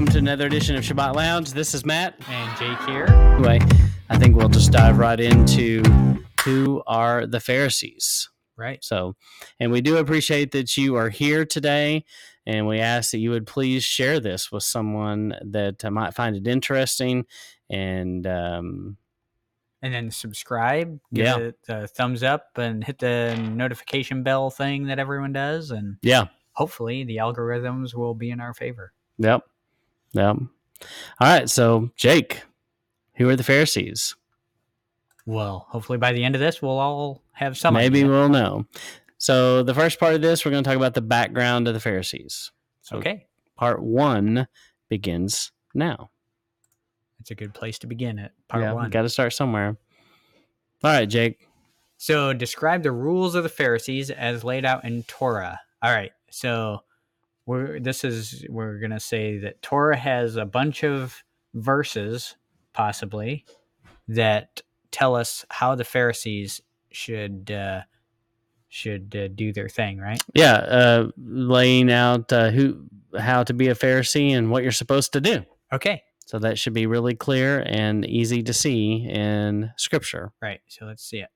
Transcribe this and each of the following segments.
Welcome to another edition of Sabbath Lounge. This is Matt. And Jake here. Anyway, I think we'll just dive right into who are the Pharisees. Right. So, and we do appreciate that you are here today, and we ask that you would please share this with someone that uh, might find it interesting. And um, And then subscribe, give Yeah. it a thumbs up, and hit the notification bell thing that everyone does. And yeah, hopefully the algorithms will be in our favor. yep, yep. All right, so Jake, who are the Pharisees? Well, hopefully by the end of this, we'll all have some. Maybe we'll know. So, the first part of this, we're going to talk about the background of the Pharisees. So, Okay. part one begins now. It's a good place to begin it. Part yeah, one. got to start somewhere. All right, Jake. So describe the rules of the Pharisees as laid out in Torah. All right. So we're this is we're gonna say that Torah has a bunch of verses, possibly, that tell us how the Pharisees should uh, should uh, do their thing, right? Yeah, uh, laying out uh, who, how to be a Pharisee and what you're supposed to do. Okay. So that should be really clear and easy to see in Scripture. Right. So let's see it.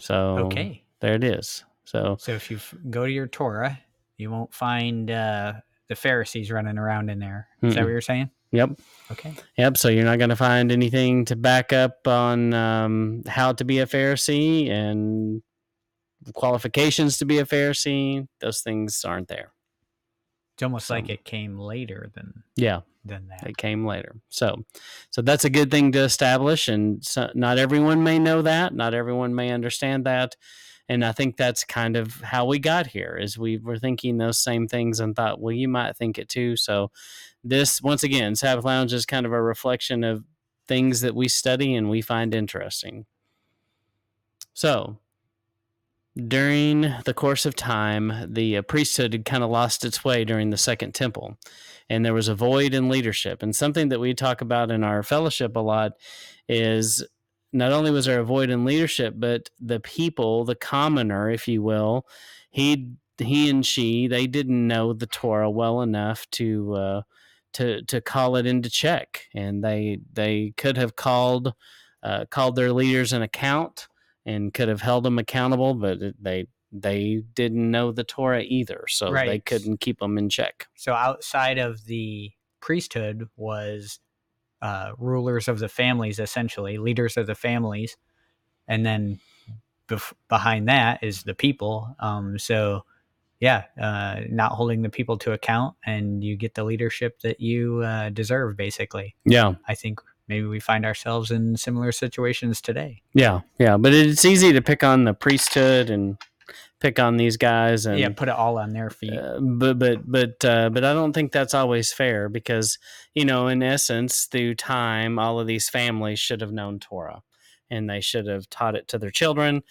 So Okay. There it is. So So if you f- go to your Torah, you won't find uh, the Pharisees running around in there. Is that Mm-mm. what you're saying? yep, Okay. yep. So you're not going to find anything to back up on um, how to be a Pharisee and qualifications to be a Pharisee. Those things aren't there. It's almost like it came later than Yeah. than that. It came later. So, so that's a good thing to establish, and so, not everyone may know that. Not everyone may understand that, and I think that's kind of how we got here. Is we were thinking those same things and thought, well, you might think it too. So, this once again, Sabbath Lounge is kind of a reflection of things that we study and we find interesting. So, during the course of time, the uh, priesthood had kind of lost its way during the Second Temple and there was a void in leadership. And something that we talk about in our fellowship a lot is not only was there a void in leadership, but the people, the commoner, if you will, he he and she they didn't know the Torah well enough to uh, to to call it into check, and they they could have called uh, called their leaders an account and could have held them accountable, but they they didn't know the Torah either, so they couldn't keep them in check. So outside of the priesthood was uh, rulers of the families, essentially leaders of the families, and then bef- behind that is the people. Um, so yeah, uh, not holding the people to account, and you get the leadership that you uh, deserve. Basically, Yeah, I think maybe we find ourselves in similar situations today. yeah, yeah. But it's easy to pick on the priesthood and pick on these guys, and yeah, put it all on their feet. uh, but but but uh, but I don't think that's always fair because you know, in essence, through time, all of these families should have known Torah, and they should have taught it to their children,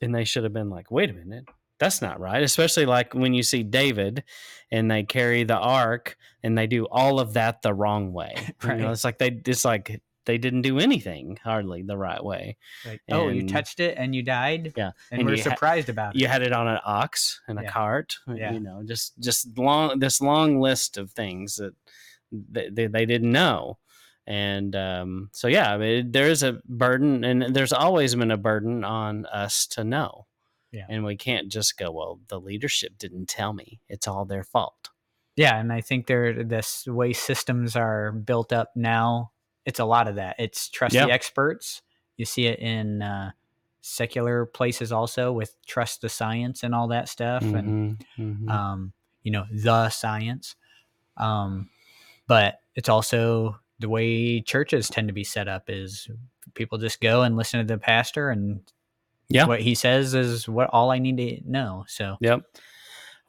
and they should have been like, wait a minute. That's not right. Especially like when you see David and they carry the ark and they do all of that the wrong way. You know, it's like they it's like they didn't do anything hardly the right way. Like, oh, you touched it and you died. Yeah, and, and we're you ha- surprised about it. you had it on an ox and a cart Yeah. you know just just long this long list of things that they, they, they didn't know and um, so yeah I mean, there is a burden and there's always been a burden on us to know Yeah. and we can't just go well the leadership didn't tell me it's all their fault Yeah, and I think there this way systems are built up now. It's a lot of that. It's trust the experts. You see it in uh, secular places also with trust the science and all that stuff, and Mhm, mhm. um, you know the science. Um, but it's also the way churches tend to be set up is people just go and listen to the pastor and Yeah. what he says is what all I need to know. So Yep.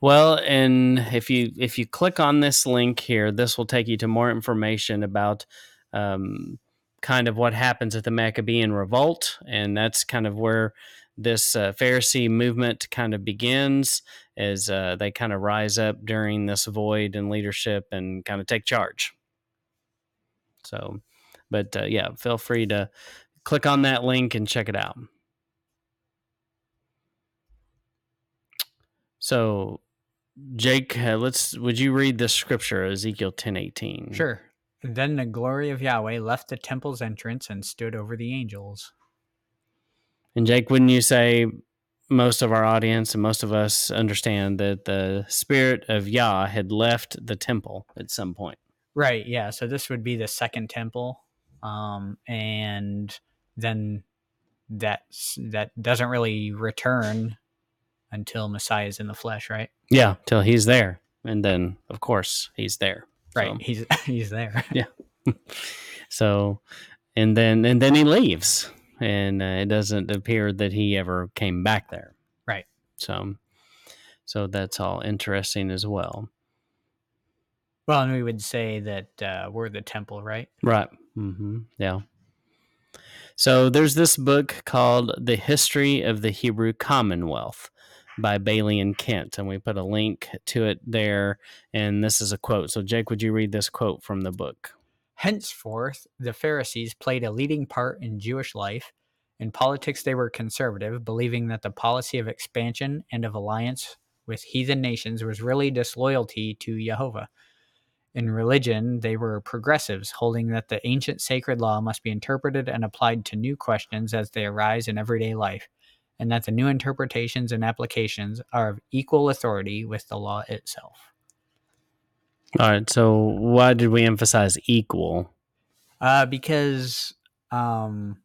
Well, and if you if you click on this link here, this will take you to more information about um, kind of what happens at the Maccabean revolt, and that's kind of where this uh, Pharisee movement kind of begins as uh, they kind of rise up during this void in leadership and kind of take charge. So, but uh, yeah, feel free to click on that link and check it out. So, Jake, uh, let's. Would you read this scripture, Ezekiel ten eighteen? Sure. Then the glory of Yahweh left the temple's entrance and stood over the angels. And Jake, wouldn't you say most of our audience and most of us understand that the spirit of Yah had left the temple at some point? Right. Yeah. So this would be the second temple, um, and then that that doesn't really return until Messiah is in the flesh, right? Yeah, till he's there, and then of course he's there. Right. So, He's he's there. Yeah. so, and then and then he leaves, and uh, it doesn't appear that he ever came back there. Right. So, so that's all interesting as well. Well, and we would say that uh, we're the temple, right? Right. Mm-hmm. Yeah. So there's this book called The History of the Hebrew Commonwealth by Bailey and Kent, and we put a link to it there. And this is a quote. So, Jake, would you read this quote from the book? Henceforth, the Pharisees played a leading part in Jewish life. In politics, they were conservative, believing that the policy of expansion and of alliance with heathen nations was really disloyalty to Jehovah. In religion, they were progressives, holding that the ancient sacred law must be interpreted and applied to new questions as they arise in everyday life, and that the new interpretations and applications are of equal authority with the law itself. All right. So, why did we emphasize equal? Uh, because um,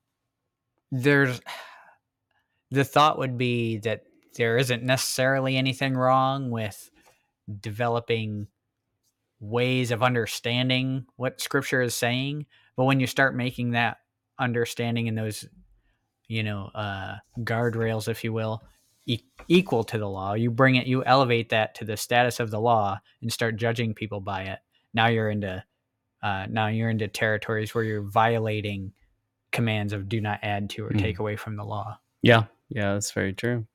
there's the thought would be that there isn't necessarily anything wrong with developing ways of understanding what scripture is saying but when you start making that understanding and those you know uh guardrails if you will e- equal to the law you bring it you elevate that to the status of the law and start judging people by it now you're into uh now you're into territories where you're violating commands of do not add to or Mhm. take away from the law Yeah. Yeah, that's very true.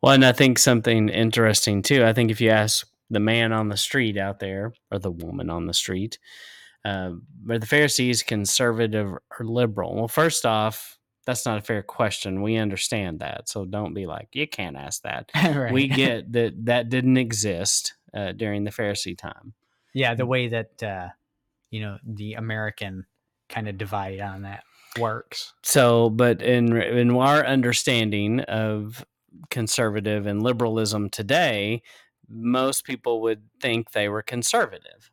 Well, and I think something interesting too. I think if you ask the man on the street out there or the woman on the street, uh, are the Pharisees conservative or liberal? Well, first off, that's not a fair question. We understand that. So don't be like, you can't ask that. right We get that that didn't exist uh, during the Pharisee time. yeah the way that uh you know the american kind of divide on that works So, but in in our understanding of conservative and liberalism today, most people would think they were conservative.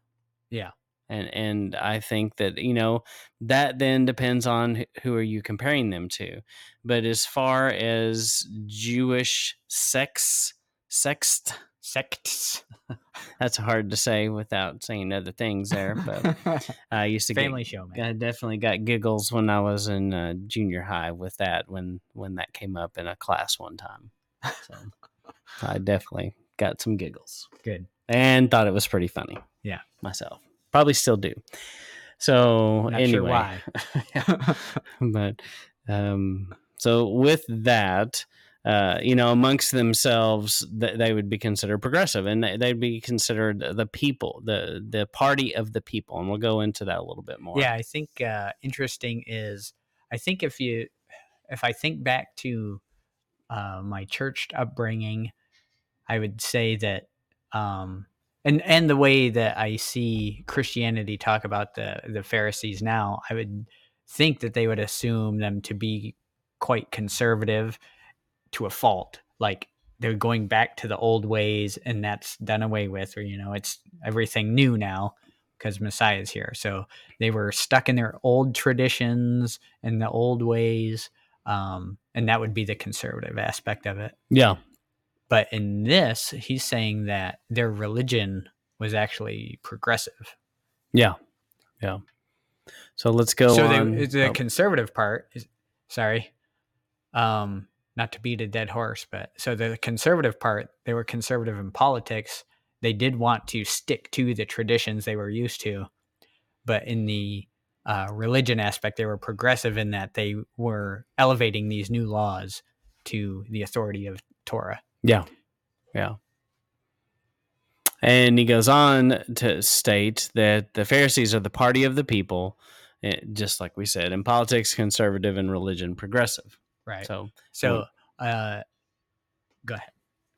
Yeah. And and I think that, you know, that then depends on who are you comparing them to. But as far as Jewish sex sext sects that's hard to say without saying other things there, but I used to get family show man I definitely got giggles when I was in uh, junior high with that when when that came up in a class one time. So I definitely got some giggles good and thought it was pretty funny. Yeah. myself probably still do. So Not anyway, sure why. but um, so with that, uh, you know, amongst themselves, th- they would be considered progressive, and they- they'd be considered the people, the the party of the people, and we'll go into that a little bit more. yeah i think uh interesting is i think if you if i think back to uh my church upbringing i would say that um and and the way that i see christianity talk about the the pharisees now i would think that they would assume them to be quite conservative to a fault. Like they're going back to the old ways and that's done away with or you know it's everything new now because messiah is here. So they were stuck in their old traditions and the old ways um, and that would be the conservative aspect of it. Yeah, but in this he's saying that their religion was actually progressive yeah, yeah. So let's go so on. they, the oh, conservative part is sorry um not to beat a dead horse but so the conservative part they were conservative in politics they did want to stick to the traditions they were used to but in the uh, religion aspect they were progressive in that they were elevating these new laws to the authority of torah yeah, yeah. And he goes on to state that the Pharisees are the party of the people, eh, just like we said, in politics, conservative, and religion, progressive. right So so uh go ahead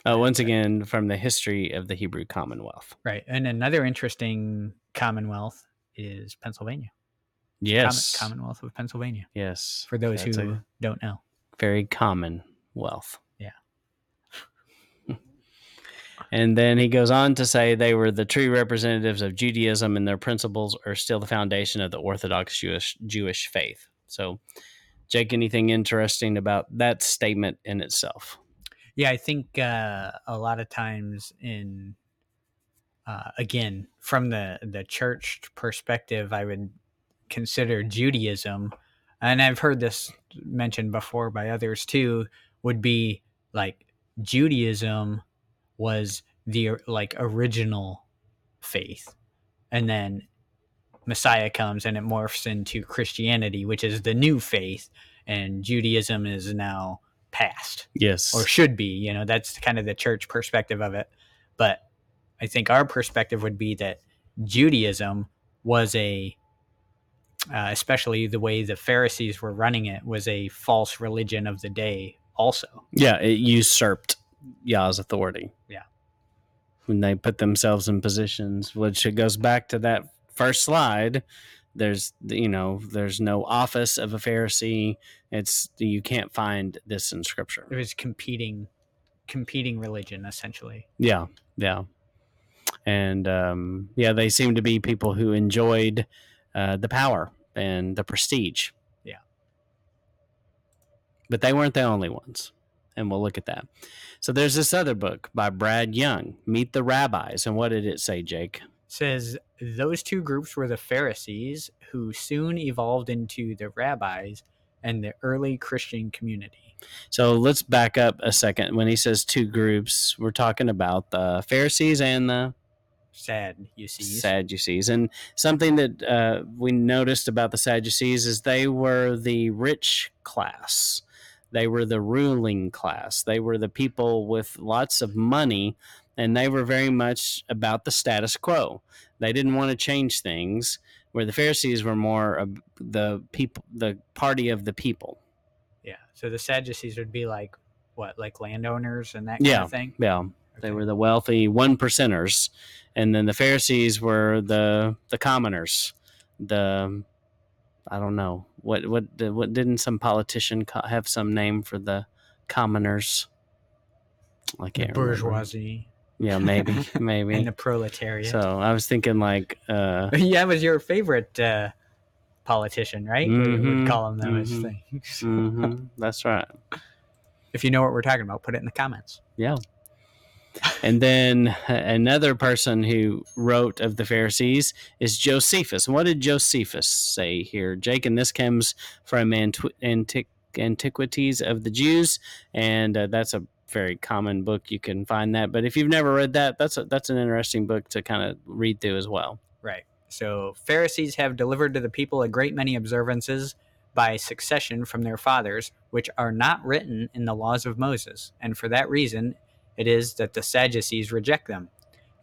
Uh, once again, from the history of the Hebrew Commonwealth. Right. And another interesting commonwealth is Pennsylvania. Yes. Commonwealth of Pennsylvania. yes. For those That's who don't know. very common wealth. Yeah. And then he goes on to say they were the true representatives of Judaism and their principles are still the foundation of the Orthodox Jewish Jewish faith. So, Jake, anything interesting about that statement in itself? Yeah, I think uh, a lot of times in uh, again from the the church perspective, I would consider Judaism, and I've heard this mentioned before by others too. Would be like Judaism was the like original faith, and then Messiah comes and it morphs into Christianity, which is the new faith, and Judaism is now past Yes. or should be. You know, that's kind of the church perspective of it. But I think our perspective would be that Judaism was a, uh, especially the way the Pharisees were running it, was a false religion of the day. Also, yeah, it usurped Yah's authority. Yeah. When they put themselves in positions, which it goes back to that first slide. There's, you know, there's no office of a Pharisee. It's you can't find this in Scripture. it was competing, competing religion essentially. Yeah, yeah, and um, yeah, they seem to be people who enjoyed uh, the power and the prestige. Yeah. but they weren't the only ones, and we'll look at that. So there's this other book by Brad Young, Meet the Rabbis, and what did it say, Jake? says those two groups were the Pharisees who soon evolved into the rabbis and the early Christian community. So let's back up a second. When he says two groups, we're talking about the Pharisees and the Sad, you. Sadducees. And something that uh, we noticed about the Sadducees is they were the rich class. They were the ruling class. They were the people with lots of money, and they were very much about the status quo. They didn't want to change things. Where the Pharisees were more of the people, the party of the people. Yeah. So the Sadducees would be like what, like landowners and that kind Yeah. of thing. Yeah, they were the wealthy one percenters, and then the Pharisees were the the commoners. The I don't know what what what didn't some politician ca- have some name for the commoners? I the can't remember. bourgeoisie Yeah, maybe maybe. and the proletariat. so I was thinking like uh, yeah, it was your favorite uh, politician, right? We Mhm, would call them those mhm. things. mhm, that's right. If you know what we're talking about, put it in the comments. Yeah. And then another person who wrote of the Pharisees is Josephus. What did Josephus say here? Jake, and this comes from Antiq- Antiq- Antiquities of the Jews, and uh, that's a very common book. You can find that. But if you've never read that, that's a, that's an interesting book to kind of read through as well. Right. So Pharisees have delivered to the people a great many observances by succession from their fathers, which are not written in the laws of Moses. And for that reason, it is that the Sadducees reject them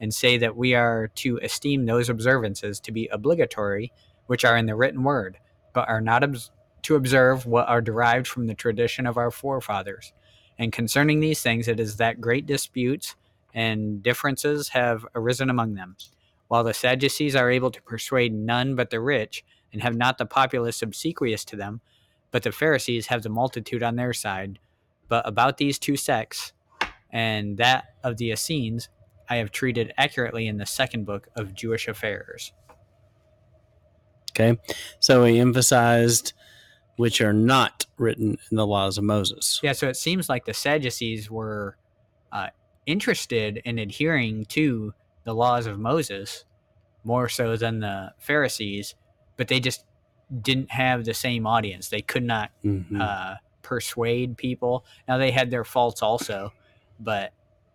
and say that we are to esteem those observances to be obligatory, which are in the written word, but are not to observe what are derived from the tradition of our forefathers. And concerning these things, it is that great disputes and differences have arisen among them while the Sadducees are able to persuade none but the rich, and have not the populace obsequious to them, but the Pharisees have the multitude on their side. But about these two sects, and that of the Essenes, I have treated accurately in the second book of Jewish Affairs. Okay. So he emphasized which are not written in the laws of Moses. Yeah, so it seems like the Sadducees were uh, interested in adhering to the laws of Moses more so than the Pharisees, but they just didn't have the same audience. They could not Mhm. uh, persuade people. Now they had their faults also, but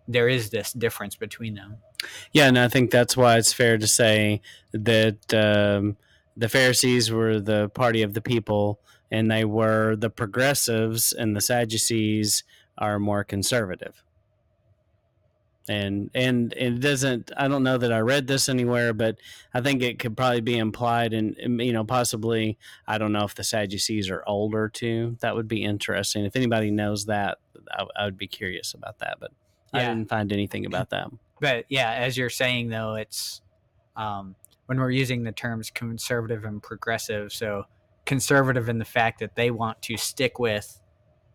there is this difference between them. Yeah, and I think that's why it's fair to say that um, the Pharisees were the party of the people, and they were the progressives, and the Sadducees are more conservative. And and it doesn't. I don't know that I read this anywhere, but I think it could probably be implied, and you know, possibly. I don't know if the Sadducees are older too. That would be interesting. If anybody knows that, I, I would be curious about that. But I didn't find anything about that. But yeah, as you're saying though, it's um, when we're using the terms conservative and progressive. So conservative in the fact that they want to stick with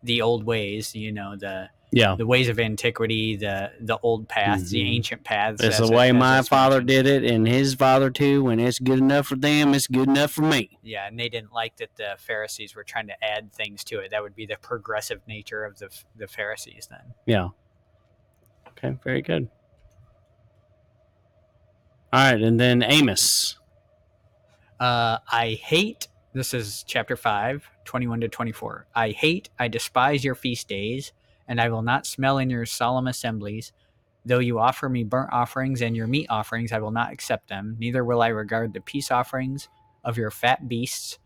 the old ways, you know, the Yeah. the ways of antiquity, the the old paths, the Mhm. ancient paths. It's the way my father did it and his father too. When it's good enough for them, it's good enough for me. Yeah, and they didn't like that the Pharisees were trying to add things to it. That would be the progressive nature of the the Pharisees then. Yeah. Okay, very good. All right, and then Amos. Uh, I hate, this is chapter 5, 21 to 24. I hate, I despise your feast days, and I will not smell in your solemn assemblies. Though you offer me burnt offerings and your meat offerings, I will not accept them. Neither will I regard the peace offerings of your fat beasts.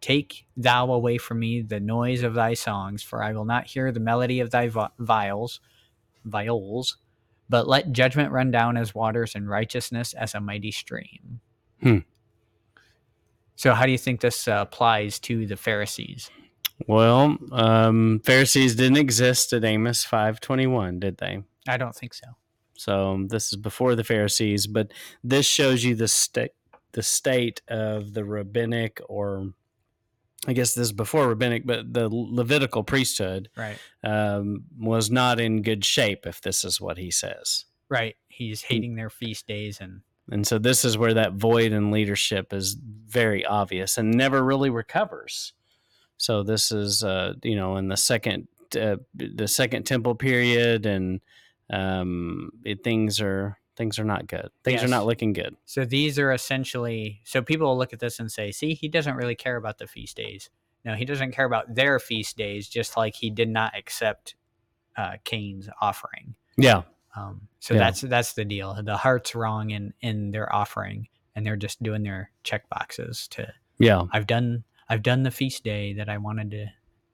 Take thou away from me the noise of thy songs, for I will not hear the melody of thy viols, viols. But let judgment run down as waters and righteousness as a mighty stream. Hmm. So, how do you think this uh, applies to the Pharisees? Well, um, Pharisees didn't exist at Amos five twenty one, did they? I don't think so. So um, this is before the Pharisees, but this shows you the state the state of the rabbinic, or I guess this is before rabbinic, but the Levitical priesthood Right. um, was not in good shape. If this is what he says. Right. He's hating their feast days and And so this is where that void in leadership is very obvious and never really recovers. So this is, uh, you know, in the second uh, the second temple period, and um, it, things are things are not good. Things are not looking good. So these are essentially so people will look at this and say, "See, he doesn't really care about the feast days. No, he doesn't care about their feast days, just like he did not accept uh, Cain's offering." Yeah, Um, so Yeah. that's that's the deal. The heart's wrong in in their offering, and they're just doing their check boxes to. yeah, I've done I've done the feast day that I wanted to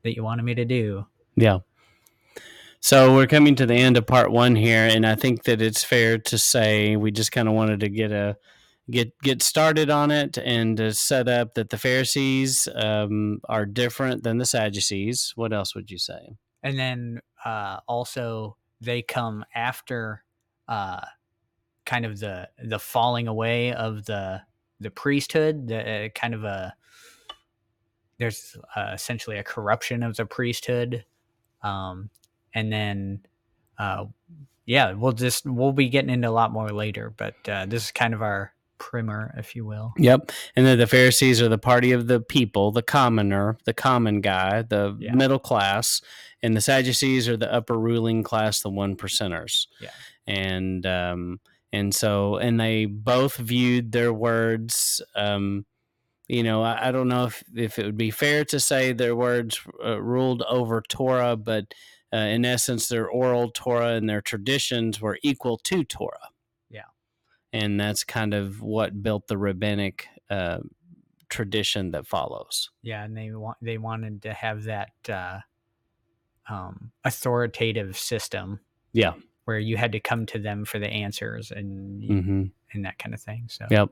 that you wanted me to do. yeah. So we're coming to the end of part one here, and I think that it's fair to say we just kind of wanted to get a get get started on it and to set up that the Pharisees um, are different than the Sadducees. What else would you say? and then uh, also they come after uh, kind of the the falling away of the the priesthood the uh, kind of a there's uh, essentially a corruption of the priesthood um, and then uh, yeah we'll just we'll be getting into a lot more later but uh, this is kind of our primer if you will Yep. And then the Pharisees are the party of the people, the commoner, the common guy, the Yeah. middle class, and the Sadducees are the upper ruling class, the one percenters. Yeah. And um, and so and they both viewed their words. Um, you know, I, I don't know if if it would be fair to say their words uh, ruled over Torah, but uh, in essence, their oral Torah and their traditions were equal to Torah. Yeah. And that's kind of what built the rabbinic uh, tradition that follows. yeah and they want they wanted to have that uh, um, authoritative system Yeah. where you had to come to them for the answers and hmm and that kind of thing. So Yep.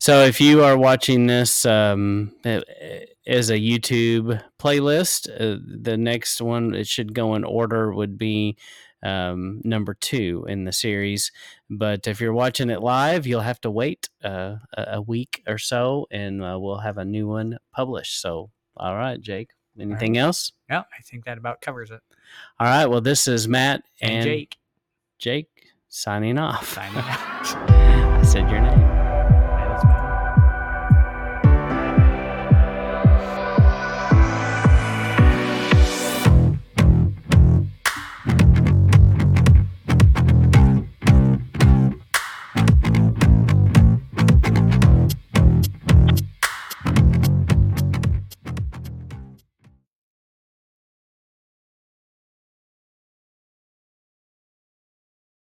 So if you are watching this um, as a YouTube playlist, uh, the next one it should go in order would be um, number two in the series. But if you're watching it live, you'll have to wait uh, a week or so, and uh, we'll have a new one published. So, all right, Jake. Anything else? yeah, I think that about covers it. All right. Well, this is Matt And, and, Jake Jake signing off. signing out. I said your name.